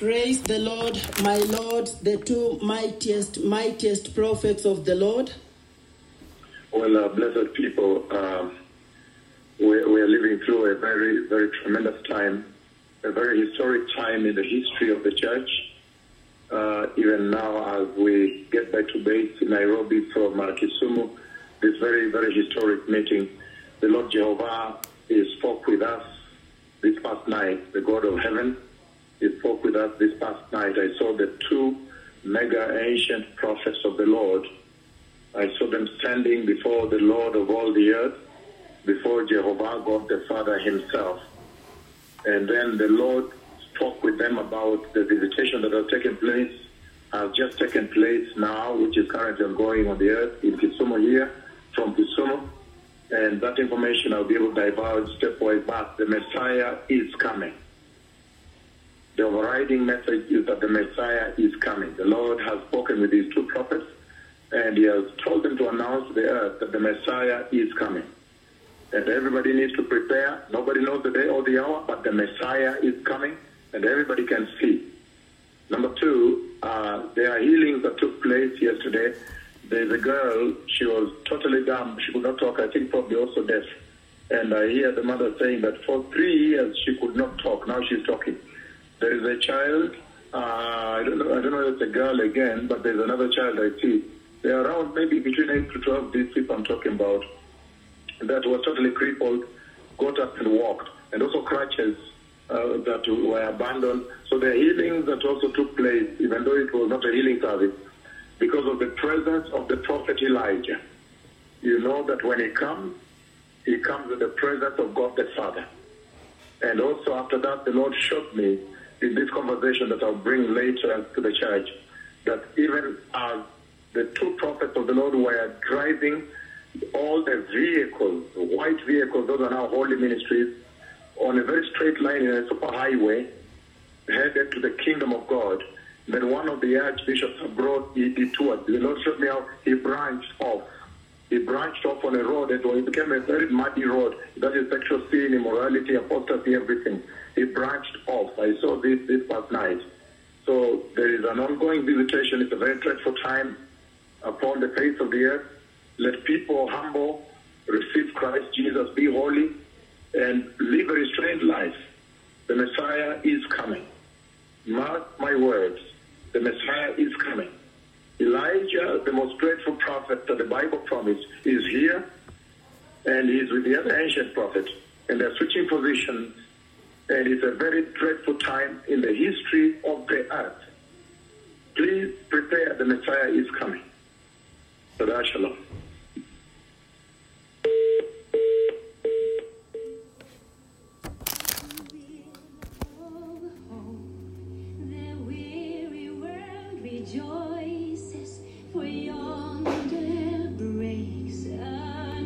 Praise the Lord, my Lord, the two mightiest, mightiest prophets of the Lord. Well, uh, blessed people, um, we, we are living through a very, very tremendous time, a very historic time in the history of the church. Uh, even now, as we get back to base in Nairobi from uh, Kisumu, this very, very historic meeting, the Lord Jehovah he spoke with us this past night, the God of heaven. He spoke with us this past night. I saw the two mega ancient prophets of the Lord. I saw them standing before the Lord of all the earth, before Jehovah God the Father himself. And then the Lord spoke with them about the visitation that has taken place, has just taken place now, which is currently ongoing on the earth in Kisumu here, from Kisumu. And that information I'll be able to divulge stepwise back. The Messiah is coming. The overriding message is that the Messiah is coming. The Lord has spoken with these two prophets, and He has told them to announce to the earth that the Messiah is coming. And everybody needs to prepare. Nobody knows the day or the hour, but the Messiah is coming, and everybody can see. Number two, uh, there are healings that took place yesterday. There's a girl, she was totally dumb. She could not talk. I think probably also deaf. And I hear the mother saying that for three years she could not talk. Now she's talking. There is a child. Uh, I don't know. I don't know if it's a girl again, but there's another child I see. They're around maybe between eight to twelve. These people I'm talking about that was totally crippled, got up and walked, and also crutches uh, that were abandoned. So the healings that also took place, even though it was not a healing service, because of the presence of the prophet Elijah. You know that when he comes, he comes with the presence of God the Father. And also after that, the Lord showed me in this conversation that I'll bring later to the church that even as the two prophets of the Lord were driving all the vehicles, white vehicles, those are now holy ministries, on a very straight line in a super highway, headed to the kingdom of God. Then one of the archbishops brought he detoured. The Lord showed me how he branched off. He branched off on a road and it became a very muddy road. That is sexual sin, immorality, apostasy, everything. He branched off. I saw this this past night. So there is an ongoing visitation. It's a very dreadful time upon the face of the earth. Let people humble, receive Christ Jesus, be holy, and live a restrained life. The Messiah is coming. Mark my words. The Messiah is coming. Elijah, the most dreadful prophet that the Bible promised, is here and he's with the other ancient prophets, and they're switching positions. And it's a very dreadful time in the history of the earth. Please prepare, the Messiah is coming. Sada Shalom. Joy for.